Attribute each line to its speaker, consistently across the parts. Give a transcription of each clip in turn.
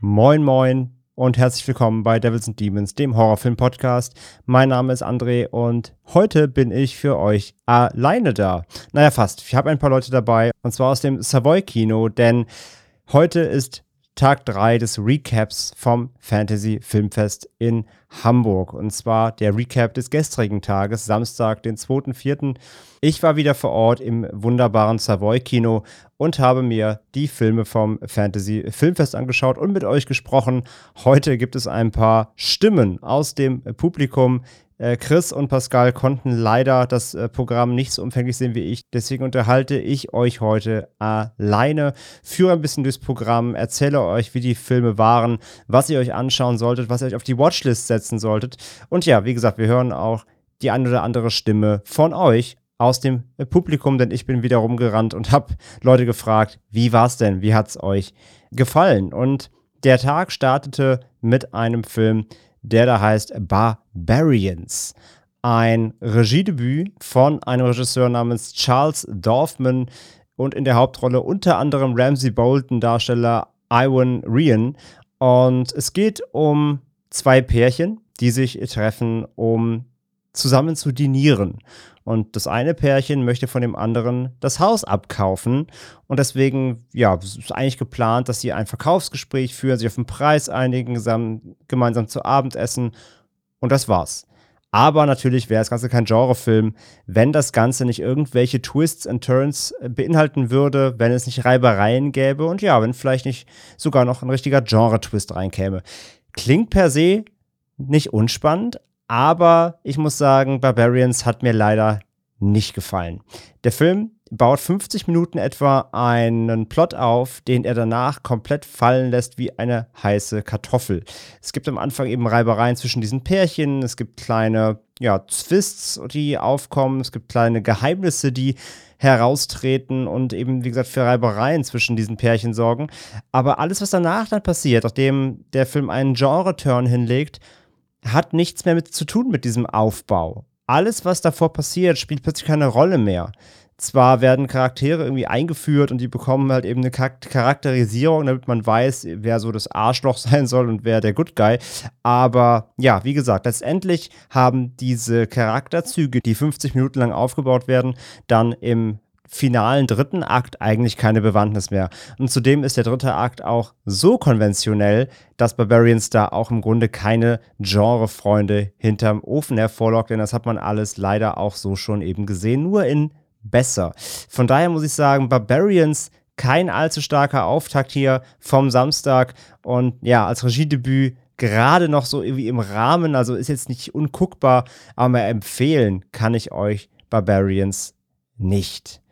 Speaker 1: Moin, moin und herzlich willkommen bei Devils and Demons, dem Horrorfilm-Podcast. Mein Name ist André und heute bin ich für euch alleine da. Naja, fast. Ich habe ein paar Leute dabei und zwar aus dem Savoy-Kino, denn heute ist Tag 3 des Recaps vom Fantasy Filmfest in Hamburg. Und zwar der Recap des gestrigen Tages, Samstag, den 2.4. Ich war wieder vor Ort im wunderbaren Savoy-Kino und habe mir die Filme vom Fantasy Filmfest angeschaut und mit euch gesprochen. Heute gibt es ein paar Stimmen aus dem Publikum, Chris und Pascal konnten leider das äh, Programm nicht so umfänglich sehen wie ich. Deswegen unterhalte ich euch heute alleine, führe ein bisschen durchs Programm, erzähle euch, wie die Filme waren, was ihr euch anschauen solltet, was ihr euch auf die Watchlist setzen solltet. Und ja, wie gesagt, wir hören auch die eine oder andere Stimme von euch aus dem äh, Publikum, denn ich bin wieder rumgerannt und habe Leute gefragt, wie war's denn? Wie hat's euch gefallen? Und der Tag startete mit einem Film, der da heißt Barbarians. Ein Regiedebüt von einem Regisseur namens Charles Dorfman und in der Hauptrolle unter anderem Ramsey Bolton, Darsteller Iwan Ryan. Und es geht um zwei Pärchen, die sich treffen, um zusammen zu dinieren. Und das eine Pärchen möchte von dem anderen das Haus abkaufen. Und deswegen, ja, ist eigentlich geplant, dass sie ein Verkaufsgespräch führen, sich auf den Preis einigen, gemeinsam zu Abend essen. Und das war's. Aber natürlich wäre das Ganze kein Genrefilm, wenn das Ganze nicht irgendwelche Twists and Turns äh, beinhalten würde, wenn es nicht Reibereien gäbe und ja, wenn vielleicht nicht sogar noch ein richtiger Genre-Twist reinkäme. Klingt per se nicht unspannend, aber ich muss sagen, Barbarians hat mir leider nicht gefallen. Der Film baut 50 Minuten etwa einen Plot auf, den er danach komplett fallen lässt wie eine heiße Kartoffel. Es gibt am Anfang eben Reibereien zwischen diesen Pärchen, es gibt kleine ja, Twists, die aufkommen, es gibt kleine Geheimnisse, die heraustreten und eben, wie gesagt, für Reibereien zwischen diesen Pärchen sorgen. Aber alles, was danach dann passiert, nachdem der Film einen Genre-Turn hinlegt, hat nichts mehr mit zu tun mit diesem Aufbau. Alles, was davor passiert, spielt plötzlich keine Rolle mehr. Zwar werden Charaktere irgendwie eingeführt und die bekommen halt eben eine Charakterisierung, damit man weiß, wer so das Arschloch sein soll und wer der Good Guy. Aber ja, wie gesagt, letztendlich haben diese Charakterzüge, die 50 Minuten lang aufgebaut werden, dann im finalen dritten Akt eigentlich keine Bewandtnis mehr. Und zudem ist der dritte Akt auch so konventionell, dass Barbarians da auch im Grunde keine Genrefreunde hinterm Ofen hervorlockt, denn das hat man alles leider auch so schon eben gesehen, nur in besser. Von daher muss ich sagen, Barbarians kein allzu starker Auftakt hier vom Samstag und ja, als Regiedebüt gerade noch so irgendwie im Rahmen, also ist jetzt nicht unguckbar, aber empfehlen kann ich euch Barbarians nicht.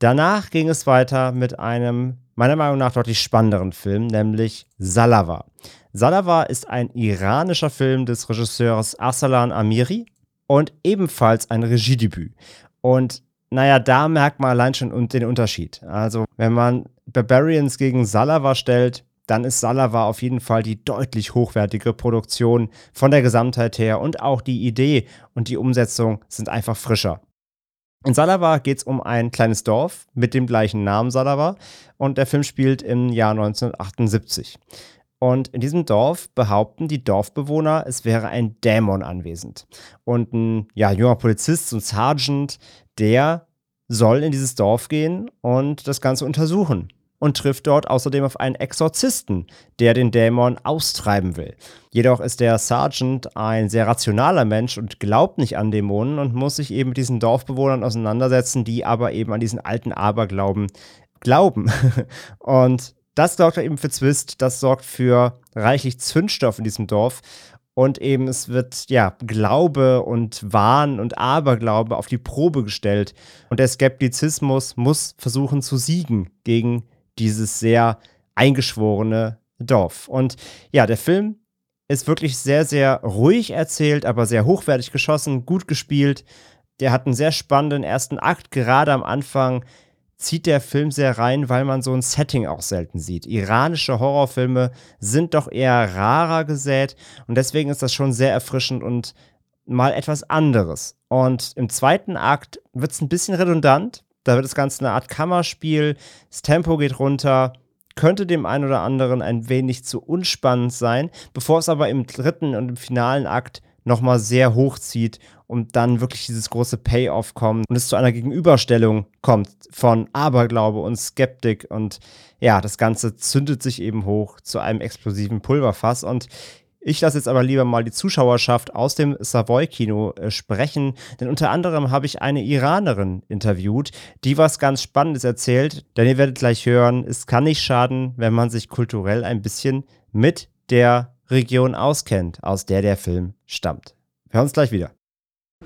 Speaker 1: Danach ging es weiter mit einem, meiner Meinung nach, deutlich spannenderen Film, nämlich Salava. Salava ist ein iranischer Film des Regisseurs Arsalan Amiri und ebenfalls ein Regiedebüt. Und naja, da merkt man allein schon den Unterschied. Also, wenn man Barbarians gegen Salava stellt, dann ist Salava auf jeden Fall die deutlich hochwertige Produktion von der Gesamtheit her und auch die Idee und die Umsetzung sind einfach frischer. In Salawa geht es um ein kleines Dorf mit dem gleichen Namen Salawa und der Film spielt im Jahr 1978. Und in diesem Dorf behaupten die Dorfbewohner, es wäre ein Dämon anwesend. Und ein ja, junger Polizist, ein Sergeant, der soll in dieses Dorf gehen und das Ganze untersuchen und trifft dort außerdem auf einen Exorzisten, der den Dämon austreiben will. Jedoch ist der Sergeant ein sehr rationaler Mensch und glaubt nicht an Dämonen und muss sich eben mit diesen Dorfbewohnern auseinandersetzen, die aber eben an diesen alten Aberglauben glauben. und das sorgt eben für Zwist, das sorgt für reichlich Zündstoff in diesem Dorf. Und eben es wird ja Glaube und Wahn und Aberglaube auf die Probe gestellt. Und der Skeptizismus muss versuchen zu siegen gegen dieses sehr eingeschworene Dorf. Und ja, der Film ist wirklich sehr, sehr ruhig erzählt, aber sehr hochwertig geschossen, gut gespielt. Der hat einen sehr spannenden ersten Akt, gerade am Anfang zieht der Film sehr rein, weil man so ein Setting auch selten sieht. Iranische Horrorfilme sind doch eher rarer gesät und deswegen ist das schon sehr erfrischend und mal etwas anderes. Und im zweiten Akt wird es ein bisschen redundant. Da wird das Ganze eine Art Kammerspiel, das Tempo geht runter, könnte dem einen oder anderen ein wenig zu unspannend sein, bevor es aber im dritten und im finalen Akt nochmal sehr hochzieht und dann wirklich dieses große Payoff kommt und es zu einer Gegenüberstellung kommt von Aberglaube und Skeptik und ja, das Ganze zündet sich eben hoch zu einem explosiven Pulverfass und ich lasse jetzt aber lieber mal die Zuschauerschaft aus dem Savoy-Kino äh, sprechen, denn unter anderem habe ich eine Iranerin interviewt, die was ganz Spannendes erzählt, denn ihr werdet gleich hören, es kann nicht schaden, wenn man sich kulturell ein bisschen mit der Region auskennt, aus der der Film stammt. Wir hören uns gleich wieder.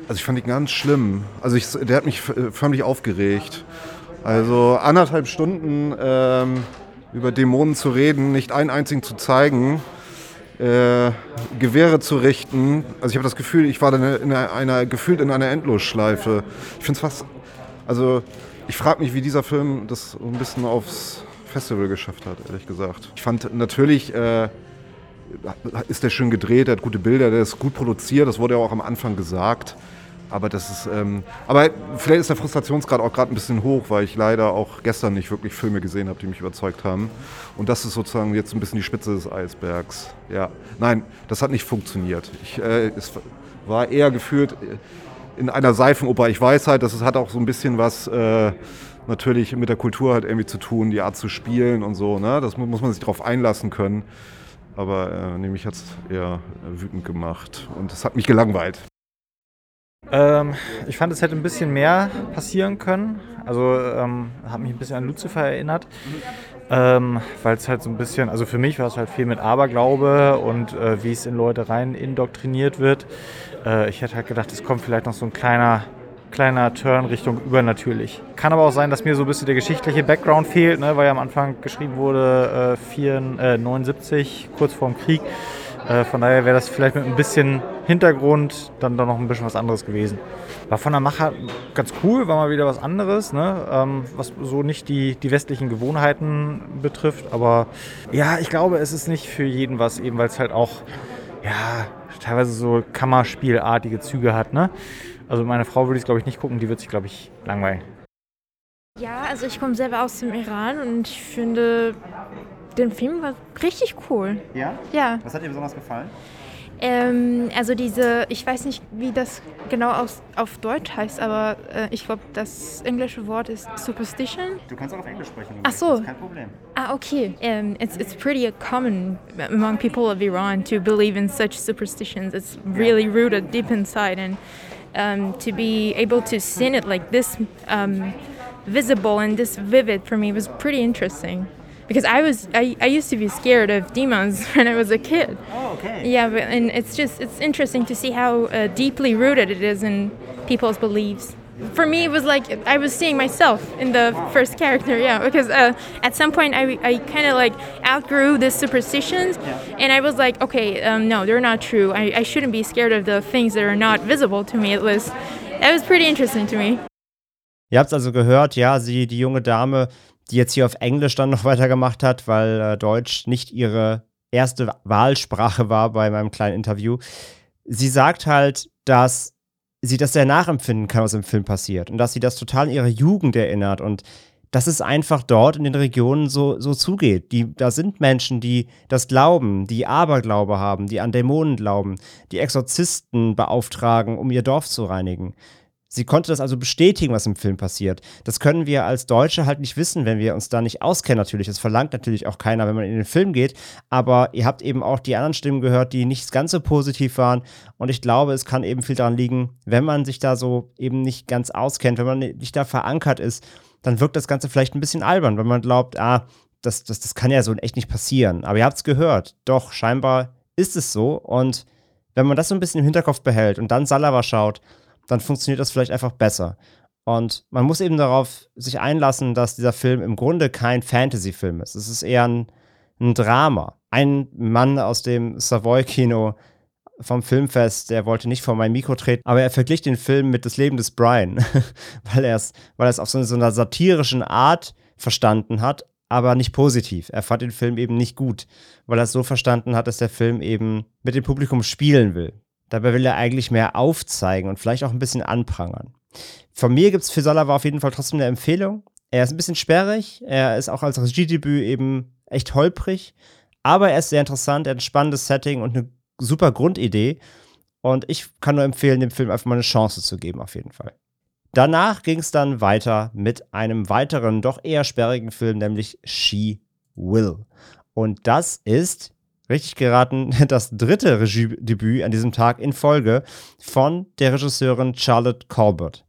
Speaker 2: Also ich fand ihn ganz schlimm. Also ich, der hat mich förmlich aufgeregt. Also anderthalb Stunden ähm, über Dämonen zu reden, nicht einen einzigen zu zeigen, äh, Gewehre zu richten. Also ich habe das Gefühl, ich war dann in einer, einer, gefühlt in einer Endlosschleife. Ich finde es fast, also ich frage mich, wie dieser Film das so ein bisschen aufs Festival geschafft hat, ehrlich gesagt. Ich fand natürlich äh, ist der schön gedreht, der hat gute Bilder, der ist gut produziert, das wurde ja auch am Anfang gesagt. Aber das ist, ähm, aber vielleicht ist der Frustrationsgrad auch gerade ein bisschen hoch, weil ich leider auch gestern nicht wirklich Filme gesehen habe, die mich überzeugt haben. Und das ist sozusagen jetzt ein bisschen die Spitze des Eisbergs. Ja, nein, das hat nicht funktioniert. Ich, äh, es war eher geführt in einer Seifenoper. Ich weiß halt, dass es hat auch so ein bisschen was äh, natürlich mit der Kultur halt irgendwie zu tun, die Art zu spielen und so. Ne? Das muss man sich darauf einlassen können. Aber äh, nee, mich hat es eher wütend gemacht und es hat mich gelangweilt.
Speaker 3: Ähm, ich fand, es hätte ein bisschen mehr passieren können. Also ähm, hat mich ein bisschen an Lucifer erinnert, ähm, weil es halt so ein bisschen, also für mich war es halt viel mit Aberglaube und äh, wie es in Leute rein indoktriniert wird. Äh, ich hätte halt gedacht, es kommt vielleicht noch so ein kleiner kleiner Turn Richtung übernatürlich. Kann aber auch sein, dass mir so ein bisschen der geschichtliche Background fehlt, ne, weil ja am Anfang geschrieben wurde, äh, 4, äh, 79, kurz vorm Krieg. Äh, von daher wäre das vielleicht mit ein bisschen Hintergrund dann doch noch ein bisschen was anderes gewesen. War von der Macher ganz cool, war mal wieder was anderes, ne? ähm, was so nicht die, die westlichen Gewohnheiten betrifft. Aber ja, ich glaube, es ist nicht für jeden was, eben weil es halt auch ja, teilweise so Kammerspielartige Züge hat. Ne? Also meine Frau würde es, glaube ich, nicht gucken, die wird sich, glaube ich, langweilen.
Speaker 4: Ja, also ich komme selber aus dem Iran und ich finde, den Film war richtig cool.
Speaker 1: Ja?
Speaker 4: Ja.
Speaker 1: Was hat dir besonders gefallen?
Speaker 4: Ähm, also diese, ich weiß nicht, wie das genau auf, auf Deutsch heißt, aber äh, ich glaube, das englische Wort ist Superstition.
Speaker 1: Du kannst auch auf Englisch sprechen.
Speaker 4: Ach so.
Speaker 1: kein Problem.
Speaker 4: Ah, okay. Um, it's, it's pretty common among people of Iran to believe in such superstitions. It's really rooted deep inside and um, to be able to see it like this um, visible and this vivid for me was pretty interesting because I was I, I used to be scared of demons when I was a kid.
Speaker 1: Oh, okay.
Speaker 4: Yeah, but, and it's just it's interesting to see how uh, deeply rooted it is in people's beliefs for me it was like i was seeing myself in the first character yeah because uh, at some point i, I kind of like outgrew the superstitions yeah. and i was like okay um, no they're not true I, I shouldn't be scared of the things that are not visible to me at least that was pretty interesting to me
Speaker 1: Ihr habt es also gehört, ja, sie, die junge Dame, die jetzt hier auf Englisch dann noch weitergemacht hat, weil äh, Deutsch nicht ihre erste Wahlsprache war bei meinem kleinen Interview. Sie sagt halt, dass sie das sehr nachempfinden kann, was im Film passiert. Und dass sie das total an ihre Jugend erinnert und dass es einfach dort in den Regionen so, so zugeht. Die, da sind Menschen, die das glauben, die Aberglaube haben, die an Dämonen glauben, die Exorzisten beauftragen, um ihr Dorf zu reinigen. Sie konnte das also bestätigen, was im Film passiert. Das können wir als Deutsche halt nicht wissen, wenn wir uns da nicht auskennen, natürlich. Das verlangt natürlich auch keiner, wenn man in den Film geht. Aber ihr habt eben auch die anderen Stimmen gehört, die nicht ganz so positiv waren. Und ich glaube, es kann eben viel daran liegen, wenn man sich da so eben nicht ganz auskennt, wenn man nicht da verankert ist, dann wirkt das Ganze vielleicht ein bisschen albern, wenn man glaubt, ah, das, das, das kann ja so echt nicht passieren. Aber ihr habt es gehört. Doch, scheinbar ist es so. Und Wenn man das so ein bisschen im Hinterkopf behält und dann Salava schaut, dann funktioniert das vielleicht einfach besser. Und man muss eben darauf sich einlassen, dass dieser Film im Grunde kein Fantasy-Film ist. Es ist eher ein, ein Drama. Ein Mann aus dem Savoy-Kino vom Filmfest, der wollte nicht vor mein Mikro treten, aber er verglich den Film mit Das Leben des Brian, weil er es weil auf so, so einer satirischen Art verstanden hat, aber nicht positiv. Er fand den Film eben nicht gut, weil er es so verstanden hat, dass der Film eben mit dem Publikum spielen will. Dabei will er eigentlich mehr aufzeigen und vielleicht auch ein bisschen anprangern. Von mir gibt es für Salava auf jeden Fall trotzdem eine Empfehlung. Er ist ein bisschen sperrig, er ist auch als Regiedebüt eben echt holprig, aber er ist sehr interessant, er hat ein spannendes Setting und eine super Grundidee. Und ich kann nur empfehlen, dem Film einfach mal eine Chance zu geben, auf jeden Fall. Danach ging es dann weiter mit einem weiteren, doch eher sperrigen Film, nämlich She Will. Und das ist, richtig geraten, das dritte Regiedebüt an diesem Tag in Folge von der Regisseurin Charlotte Colbert.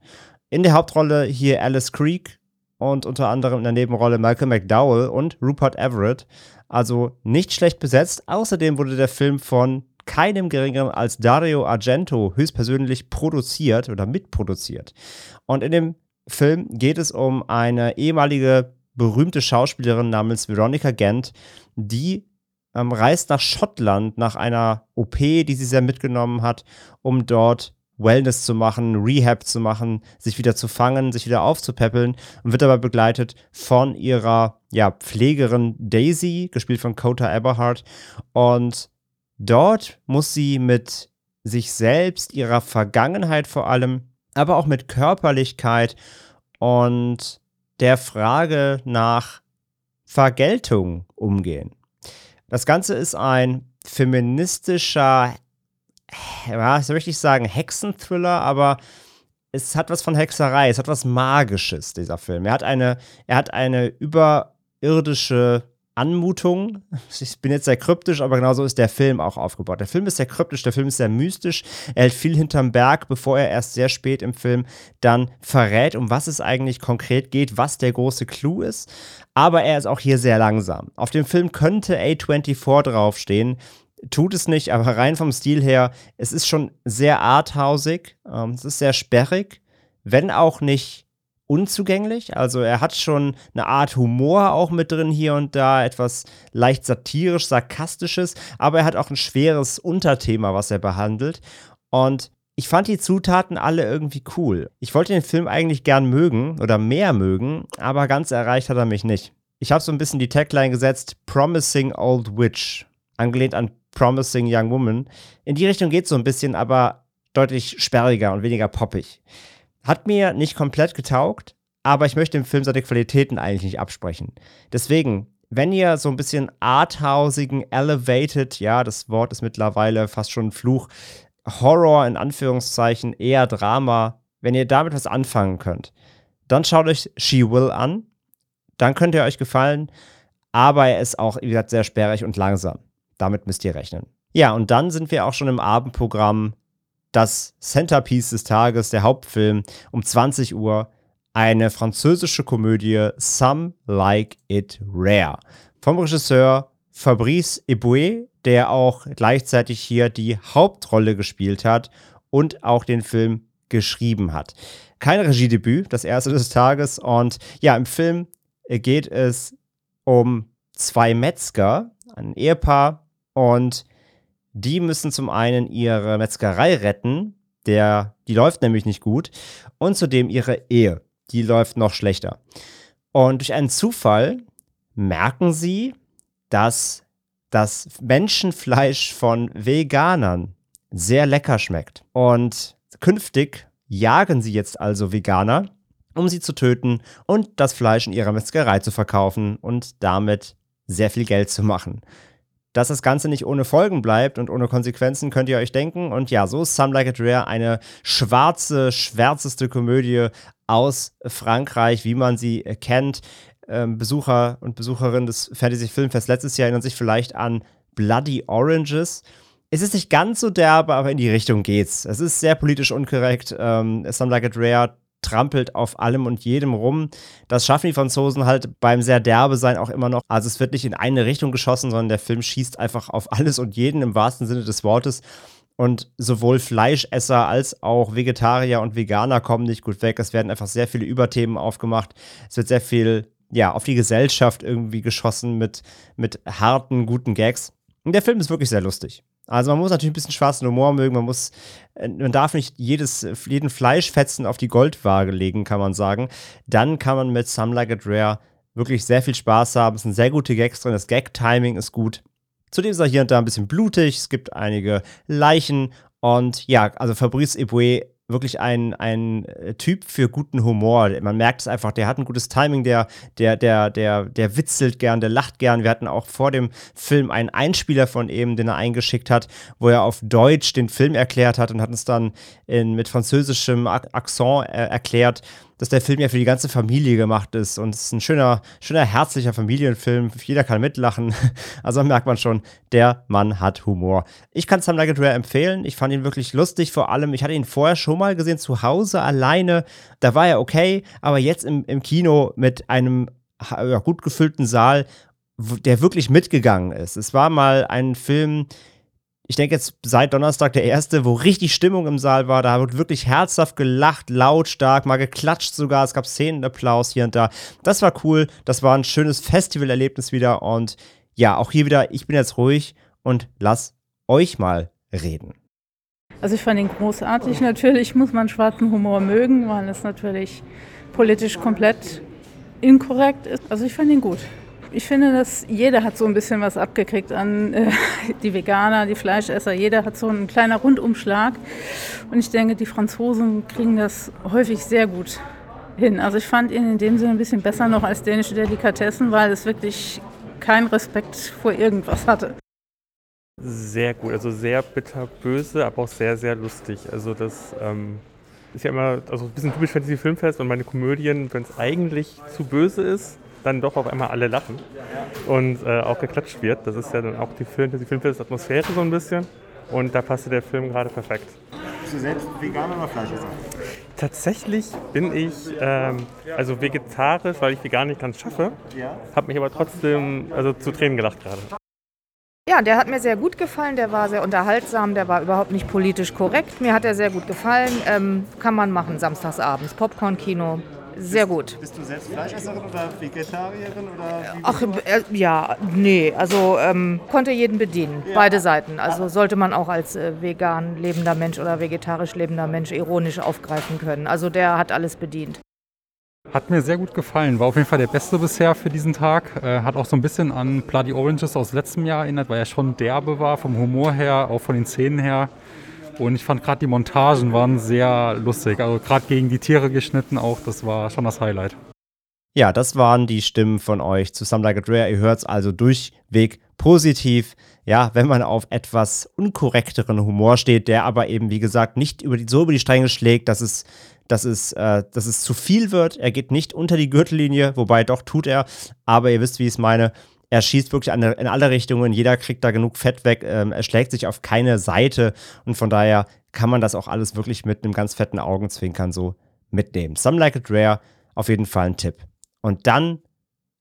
Speaker 1: In der Hauptrolle hier Alice Creek und unter anderem in der Nebenrolle Michael McDowell und Rupert Everett. Also nicht schlecht besetzt. Außerdem wurde der Film von keinem geringeren als Dario Argento höchstpersönlich produziert oder mitproduziert. Und in dem Film geht es um eine ehemalige berühmte Schauspielerin namens Veronica Gent, die ähm, reist nach Schottland nach einer OP, die sie sehr mitgenommen hat, um dort Wellness zu machen, Rehab zu machen, sich wieder zu fangen, sich wieder aufzupäppeln und wird dabei begleitet von ihrer ja, Pflegerin Daisy, gespielt von Kota Eberhardt. Und Dort muss sie mit sich selbst, ihrer Vergangenheit vor allem, aber auch mit Körperlichkeit und der Frage nach Vergeltung umgehen. Das Ganze ist ein feministischer, ja, so möchte ich sagen, Hexenthriller, aber es hat was von Hexerei, es hat was Magisches, dieser Film. Er hat eine, er hat eine überirdische Anmutung. Ich bin jetzt sehr kryptisch, aber genauso ist der Film auch aufgebaut. Der Film ist sehr kryptisch, der Film ist sehr mystisch. Er hält viel hinterm Berg, bevor er erst sehr spät im Film dann verrät, um was es eigentlich konkret geht, was der große Clou ist. Aber er ist auch hier sehr langsam. Auf dem Film könnte A24 draufstehen. Tut es nicht, aber rein vom Stil her, es ist schon sehr arthausig. Ähm, es ist sehr sperrig, wenn auch nicht unzugänglich. Also er hat schon eine Art Humor auch mit drin hier und da, etwas leicht satirisch, sarkastisches, aber er hat auch ein schweres Unterthema, was er behandelt. Und ich fand die Zutaten alle irgendwie cool. Ich wollte den Film eigentlich gern mögen oder mehr mögen, aber ganz erreicht hat er mich nicht. Ich habe so ein bisschen die Tagline gesetzt, Promising Old Witch, angelehnt an Promising Young Woman. In die Richtung geht so ein bisschen, aber deutlich sperriger und weniger poppig. Hat mir nicht komplett getaugt, aber ich möchte dem Film seine Qualitäten eigentlich nicht absprechen. Deswegen, wenn ihr so ein bisschen arthausigen, elevated, ja, das Wort ist mittlerweile fast schon ein Fluch, Horror in Anführungszeichen, eher Drama, wenn ihr damit was anfangen könnt, dann schaut euch She Will an. Dann könnt ihr euch gefallen, aber er ist auch, wie gesagt, sehr sperrig und langsam. Damit müsst ihr rechnen. Ja, und dann sind wir auch schon im Abendprogramm das Centerpiece des Tages, der Hauptfilm, um 20 Uhr eine französische Komödie Some Like It Rare vom Regisseur Fabrice Eboué, der auch gleichzeitig hier die Hauptrolle gespielt hat und auch den Film geschrieben hat. Kein Regiedebüt, das erste des Tages. Und ja, im Film geht es um zwei Metzger, ein Ehepaar, und die müssen zum einen ihre Metzgerei retten, der, die läuft nämlich nicht gut, und zudem ihre Ehe, die läuft noch schlechter. Und durch einen Zufall merken sie, dass das Menschenfleisch von Veganern sehr lecker schmeckt. Und künftig jagen sie jetzt also Veganer, um sie zu töten und das Fleisch in ihrer Metzgerei zu verkaufen und damit sehr viel Geld zu machen. Dass das Ganze nicht ohne Folgen bleibt und ohne Konsequenzen, könnt ihr euch denken. Und ja, so ist Some Like It Rare eine schwarze, schwärzeste Komödie aus Frankreich, wie man sie kennt. Ähm, Besucher und Besucherinnen des Fantasy Filmfest letztes Jahr erinnern sich vielleicht an Bloody Oranges. Es ist nicht ganz so derbe, aber in die Richtung geht's. Es ist sehr politisch unkorrekt. Ähm, Some Like It Rare trampelt auf allem und jedem rum. Das schaffen die Franzosen halt beim sehr derbe sein auch immer noch. Also es wird nicht in eine Richtung geschossen, sondern der Film schießt einfach auf alles und jeden im wahrsten Sinne des Wortes. Und sowohl Fleischesser als auch Vegetarier und Veganer kommen nicht gut weg. Es werden einfach sehr viele Überthemen aufgemacht. Es wird sehr viel, ja, auf die Gesellschaft irgendwie geschossen mit, mit harten, guten Gags. Und der Film ist wirklich sehr lustig. Also man muss natürlich ein bisschen schwarzen Humor mögen, man muss, äh, man darf nicht jedes, jeden Fleischfetzen auf die Goldwaage legen, kann man sagen. Dann kann man mit Some Like It Rare wirklich sehr viel Spaß haben. Es sind sehr gute Gags drin, das Gag-Timing ist gut. Zudem ist er hier und da ein bisschen blutig, es gibt einige Leichen und ja, also Fabrice Eboué wirklich ein, ein äh, Typ für guten Humor. Man merkt es einfach, der hat ein gutes Timing, der, der, der, der, der witzelt gern, der lacht gern. Wir hatten auch vor dem Film einen Einspieler von ihm, den er eingeschickt hat, wo er auf Deutsch den Film erklärt hat und hat uns dann in, mit französischem Akzent äh, erklärt dass der Film ja für die ganze Familie gemacht ist und es ist ein schöner, schöner, herzlicher Familienfilm. Jeder kann mitlachen. Also merkt man schon, der Mann hat Humor. Ich kann Sam Like Rare empfehlen. Ich fand ihn wirklich lustig. Vor allem, ich hatte ihn vorher schon mal gesehen, zu Hause alleine. Da war er okay, aber jetzt im, im Kino mit einem ja, gut gefüllten Saal, der wirklich mitgegangen ist. Es war mal ein Film, ich denke jetzt seit Donnerstag der erste, wo richtig Stimmung im Saal war. Da wird wirklich herzhaft gelacht, lautstark, mal geklatscht sogar. Es gab Szenenapplaus hier und da. Das war cool. Das war ein schönes Festivalerlebnis wieder. Und ja, auch hier wieder, ich bin jetzt ruhig und lass euch mal reden.
Speaker 5: Also ich fand ihn großartig. Natürlich muss man schwarzen Humor mögen, weil es natürlich politisch komplett inkorrekt ist. Also ich fand ihn gut. Ich finde, dass jeder hat so ein bisschen was abgekriegt an äh, die Veganer, die Fleischesser. Jeder hat so einen kleinen Rundumschlag. Und ich denke, die Franzosen kriegen das häufig sehr gut hin. Also ich fand ihn in dem Sinne ein bisschen besser noch als dänische Delikatessen, weil es wirklich keinen Respekt vor irgendwas hatte.
Speaker 6: Sehr gut, also sehr bitterböse, aber auch sehr, sehr lustig. Also das ähm, ist ja immer also ein bisschen typisch Fantasy-Filmfest und meine Komödien, wenn es eigentlich zu böse ist, dann doch auf einmal alle lachen und äh, auch geklatscht wird. Das ist ja dann auch die, Film, die Filmfest-Atmosphäre so ein bisschen. Und da passte der Film gerade perfekt.
Speaker 1: Bist du selbst Veganer oder Fleischesser?
Speaker 6: Tatsächlich bin ich ähm, also vegetarisch, weil ich vegan nicht ganz schaffe. Ja. Habe mich aber trotzdem also zu Tränen gelacht gerade.
Speaker 7: Ja, der hat mir sehr gut gefallen. Der war sehr unterhaltsam. Der war überhaupt nicht politisch korrekt. Mir hat er sehr gut gefallen. Ähm, kann man machen samstagsabends. Popcorn-Kino. Sehr gut.
Speaker 1: Bist du selbst Fleischesserin oder Vegetarierin? Oder
Speaker 7: Ach, äh, ja, nee, also ähm, konnte jeden bedienen, ja. beide Seiten. Also sollte man auch als äh, vegan lebender Mensch oder vegetarisch lebender Mensch ironisch aufgreifen können. Also der hat alles bedient.
Speaker 8: Hat mir sehr gut gefallen. War auf jeden Fall der beste bisher für diesen Tag. Äh, hat auch so ein bisschen an Bloody Oranges aus letztem Jahr erinnert, weil er schon derbe war, vom Humor her, auch von den Szenen her. Und ich fand gerade die Montagen waren sehr lustig. Also gerade gegen die Tiere geschnitten auch, das war schon das Highlight.
Speaker 1: Ja, das waren die Stimmen von euch zu Some Like It Rare. Ihr hört es also durchweg positiv. Ja, wenn man auf etwas unkorrekteren Humor steht, der aber eben, wie gesagt, nicht über die, so über die Stränge schlägt, dass es, dass, es, äh, dass es zu viel wird. Er geht nicht unter die Gürtellinie, wobei doch tut er. Aber ihr wisst, wie ich es meine er schießt wirklich an, in alle Richtungen, jeder kriegt da genug Fett weg, ähm, er schlägt sich auf keine Seite und von daher kann man das auch alles wirklich mit einem ganz fetten Augenzwinkern so mitnehmen. Some Like It Rare, auf jeden Fall ein Tipp. Und dann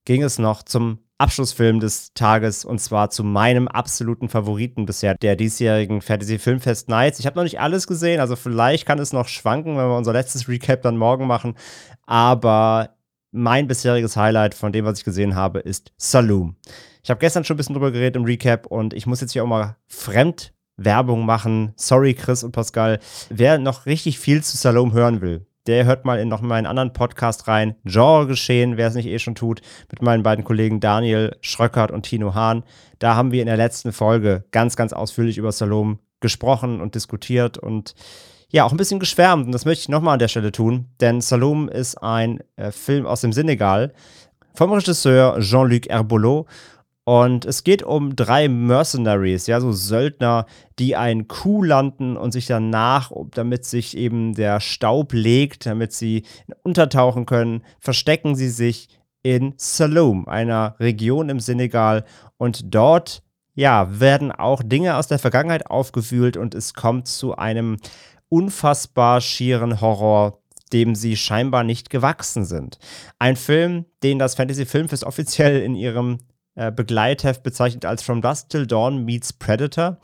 Speaker 1: ging es noch zum Abschlussfilm des Tages und zwar zu meinem absoluten Favoriten bisher der diesjährigen Fantasy Filmfest Nights. Ich habe noch nicht alles gesehen, also vielleicht kann es noch schwanken, wenn wir unser letztes Recap dann morgen machen. Aber mein bisheriges Highlight von dem, was ich gesehen habe, ist Saloon. Ich habe gestern schon ein bisschen drüber geredet im Recap und ich muss jetzt hier auch mal Fremdwerbung machen. Sorry, Chris und Pascal. Wer noch richtig viel zu Salom hören will, der hört mal in noch meinen anderen Podcast rein. Genre geschehen, wer es nicht eh schon tut, mit meinen beiden Kollegen Daniel Schröckert und Tino Hahn. Da haben wir in der letzten Folge ganz, ganz ausführlich über Salom gesprochen und diskutiert und ja, auch ein bisschen geschwärmt. Und das möchte ich nochmal an der Stelle tun, denn Saloum ist ein äh, Film aus dem Senegal vom Regisseur Jean-Luc Herbolot. Und es geht um drei Mercenaries, ja, so Söldner, die einen Kuh landen und sich danach, damit sich eben der Staub legt, damit sie untertauchen können, verstecken sie sich in Saloum, einer Region im Senegal. Und dort, ja, werden auch Dinge aus der Vergangenheit aufgewühlt und es kommt zu einem unfassbar schieren Horror, dem sie scheinbar nicht gewachsen sind. Ein Film, den das Fantasy Filmfest offiziell in ihrem äh, Begleitheft bezeichnet als From Dusk Till Dawn meets Predator.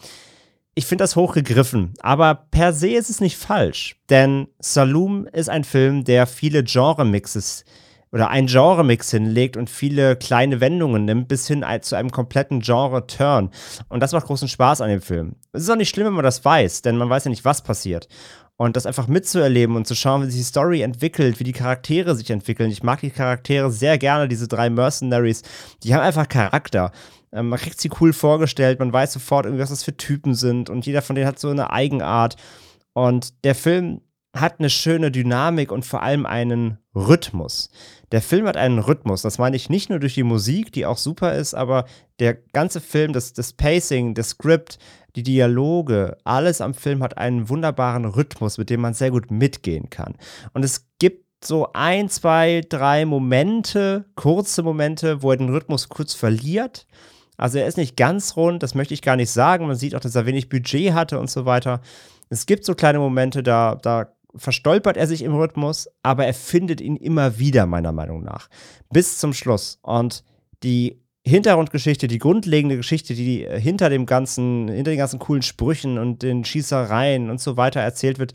Speaker 1: ich finde das hochgegriffen, aber per se ist es nicht falsch, denn Saloon ist ein Film, der viele Genre-Mixes oder ein Genre-Mix hinlegt und viele kleine Wendungen nimmt, bis hin zu einem kompletten Genre-Turn. Und das macht großen Spaß an dem Film. Es ist auch nicht schlimm, wenn man das weiß, denn man weiß ja nicht, was passiert. Und das einfach mitzuerleben und zu schauen, wie sich die Story entwickelt, wie die Charaktere sich entwickeln. Ich mag die Charaktere sehr gerne, diese drei Mercenaries. Die haben einfach Charakter. Ähm, man kriegt sie cool vorgestellt, man weiß sofort, was das für Typen sind und jeder von denen hat so eine Eigenart. Und der Film hat eine schöne Dynamik und vor allem einen Rhythmus. Der Film hat einen Rhythmus. Das meine ich nicht nur durch die Musik, die auch super ist, aber der ganze Film, das, das Pacing, das Skript, die Dialoge, alles am Film hat einen wunderbaren Rhythmus, mit dem man sehr gut mitgehen kann. Und es gibt so ein, zwei, drei Momente, kurze Momente, wo er den Rhythmus kurz verliert. Also er ist nicht ganz rund, das möchte ich gar nicht sagen. Man sieht auch, dass er wenig Budget hatte und so weiter. Es gibt so kleine Momente, da, da verstolpert er sich im Rhythmus, aber er findet ihn immer wieder, meiner Meinung nach. Bis zum Schluss. Und die Hintergrundgeschichte, die grundlegende Geschichte, die hinter dem ganzen, hinter den ganzen coolen Sprüchen und den Schießereien und so weiter erzählt wird,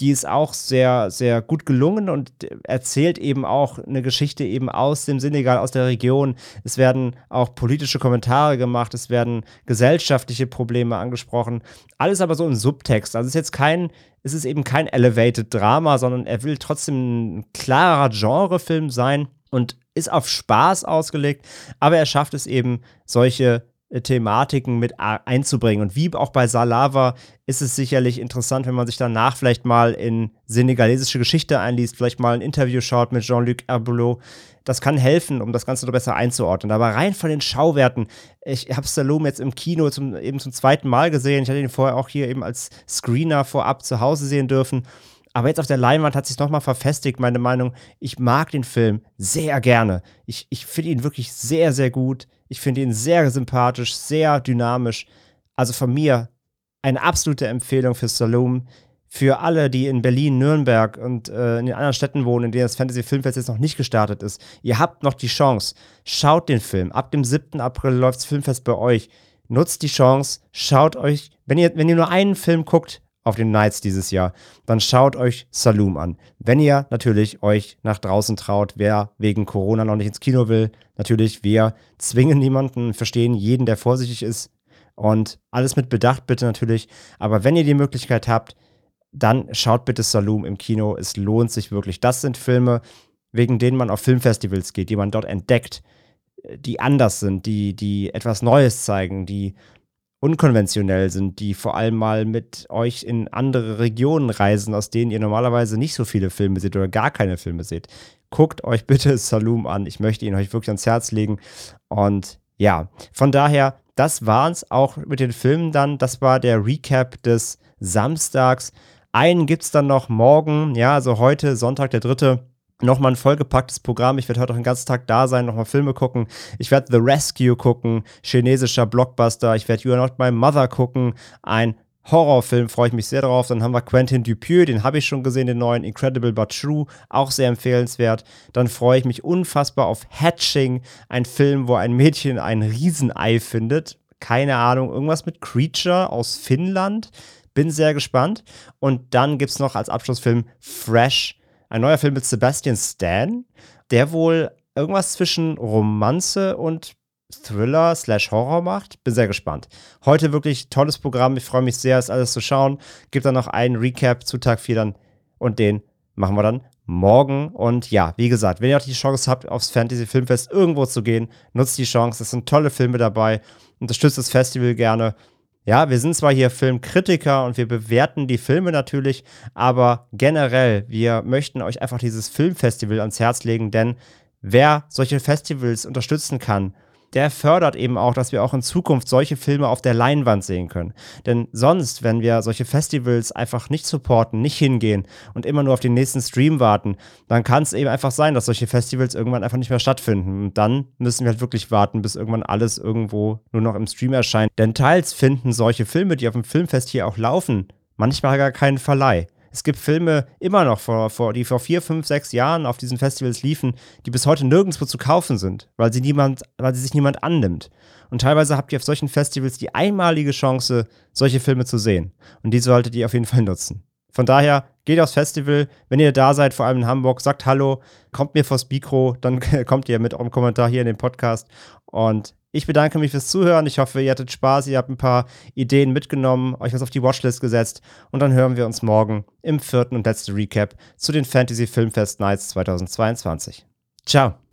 Speaker 1: die ist auch sehr, sehr gut gelungen und erzählt eben auch eine Geschichte eben aus dem Senegal, aus der Region. Es werden auch politische Kommentare gemacht, es werden gesellschaftliche Probleme angesprochen. Alles aber so im Subtext. Also es ist jetzt kein, es ist eben kein Elevated Drama, sondern er will trotzdem ein klarer Genrefilm sein und ist auf Spaß ausgelegt, aber er schafft es eben, solche Thematiken mit einzubringen. Und wie auch bei Salava ist es sicherlich interessant, wenn man sich danach vielleicht mal in senegalesische Geschichte einliest, vielleicht mal ein Interview schaut mit Jean-Luc Herboulot. Das kann helfen, um das Ganze noch besser einzuordnen. Aber rein von den Schauwerten, ich habe Stallone jetzt im Kino zum, eben zum zweiten Mal gesehen. Ich hatte ihn vorher auch hier eben als Screener vorab zu Hause sehen dürfen. Aber jetzt auf der Leinwand hat sich nochmal verfestigt, meine Meinung. Ich mag den Film sehr gerne. Ich, ich finde ihn wirklich sehr, sehr gut. Ich finde ihn sehr sympathisch, sehr dynamisch. Also von mir eine absolute Empfehlung für Saloon. Für alle, die in Berlin, Nürnberg und äh, in den anderen Städten wohnen, in denen das Fantasy Filmfest jetzt noch nicht gestartet ist, ihr habt noch die Chance. Schaut den Film. Ab dem 7. April läuft das Filmfest bei euch. Nutzt die Chance, schaut euch, wenn ihr, wenn ihr nur einen Film guckt, auf den Nights dieses Jahr, dann schaut euch Saloon an. Wenn ihr natürlich euch nach draußen traut, wer wegen Corona noch nicht ins Kino will, natürlich, wir zwingen niemanden, verstehen jeden, der vorsichtig ist und alles mit Bedacht bitte natürlich. Aber wenn ihr die Möglichkeit habt, dann schaut bitte Saloon im Kino. Es lohnt sich wirklich. Das sind Filme, wegen denen man auf Filmfestivals geht, die man dort entdeckt, die anders sind, die, die etwas Neues zeigen, die unkonventionell sind, die vor allem mal mit euch in andere Regionen reisen, aus denen ihr normalerweise nicht so viele Filme seht oder gar keine Filme seht. Guckt euch bitte Saloon an. Ich möchte ihn euch wirklich ans Herz legen. Und ja, von daher, das war es auch mit den Filmen dann. Das war der Recap des Samstags. Einen gibt es dann noch morgen, ja, also heute, Sonntag, der dritte nochmal ein vollgepacktes Programm. Ich werde heute auch den ganzen Tag da sein, nochmal Filme gucken. Ich werde The Rescue gucken, chinesischer Blockbuster. Ich werde You Are Not My Mother gucken, ein Horrorfilm, freue ich mich sehr drauf. Dann haben wir Quentin Dupieux, den habe ich schon gesehen, den neuen Incredible But True, auch sehr empfehlenswert. Dann freue ich mich unfassbar auf Hatching, ein Film, wo ein Mädchen ein Riesenei findet. Keine Ahnung, irgendwas mit Creature aus Finnland. Bin sehr gespannt. Und dann gibt es noch als Abschlussfilm Fresh ein neuer Film mit Sebastian Stan, der wohl irgendwas zwischen Romanze und Thriller slash Horror macht. Bin sehr gespannt. Heute wirklich tolles Programm. Ich freue mich sehr, es alles zu schauen. Gibt dann noch einen Recap zu Tag 4 dann und den machen wir dann morgen. Und ja, wie gesagt, wenn ihr auch die Chance habt, aufs Fantasy Filmfest irgendwo zu gehen, nutzt die Chance. Es sind tolle Filme dabei. Unterstützt das Festival gerne. Ja, wir sind zwar hier Filmkritiker und wir bewerten die Filme natürlich, aber generell, wir möchten euch einfach dieses Filmfestival ans Herz legen, denn wer solche Festivals unterstützen kann, der fördert eben auch, dass wir auch in Zukunft solche Filme auf der Leinwand sehen können. Denn sonst, wenn wir solche Festivals einfach nicht supporten, nicht hingehen und immer nur auf den nächsten Stream warten, dann kann es eben einfach sein, dass solche Festivals irgendwann einfach nicht mehr stattfinden. Und dann müssen wir halt wirklich warten, bis irgendwann alles irgendwo nur noch im Stream erscheint. Denn teils finden solche Filme, die auf dem Filmfest hier auch laufen, manchmal gar keinen Verleih. Es gibt Filme immer noch, vor, vor, die vor vier, fünf, sechs Jahren auf diesen Festivals liefen, die bis heute nirgendwo zu kaufen sind, weil sie niemand, weil sie sich niemand annimmt. Und teilweise habt ihr auf solchen Festivals die einmalige Chance, solche Filme zu sehen. Und die solltet ihr auf jeden Fall nutzen. Von daher, geht aufs Festival. Wenn ihr da seid, vor allem in Hamburg, sagt Hallo, kommt mir vors Mikro, dann kommt ihr mit eurem Kommentar hier in den Podcast. Und ich bedanke mich fürs Zuhören. Ich hoffe, ihr hattet Spaß, ihr habt ein paar Ideen mitgenommen, euch was auf die Watchlist gesetzt. Und dann hören wir uns morgen im vierten und letzten Recap zu den Fantasy Filmfest Nights 2022. Ciao.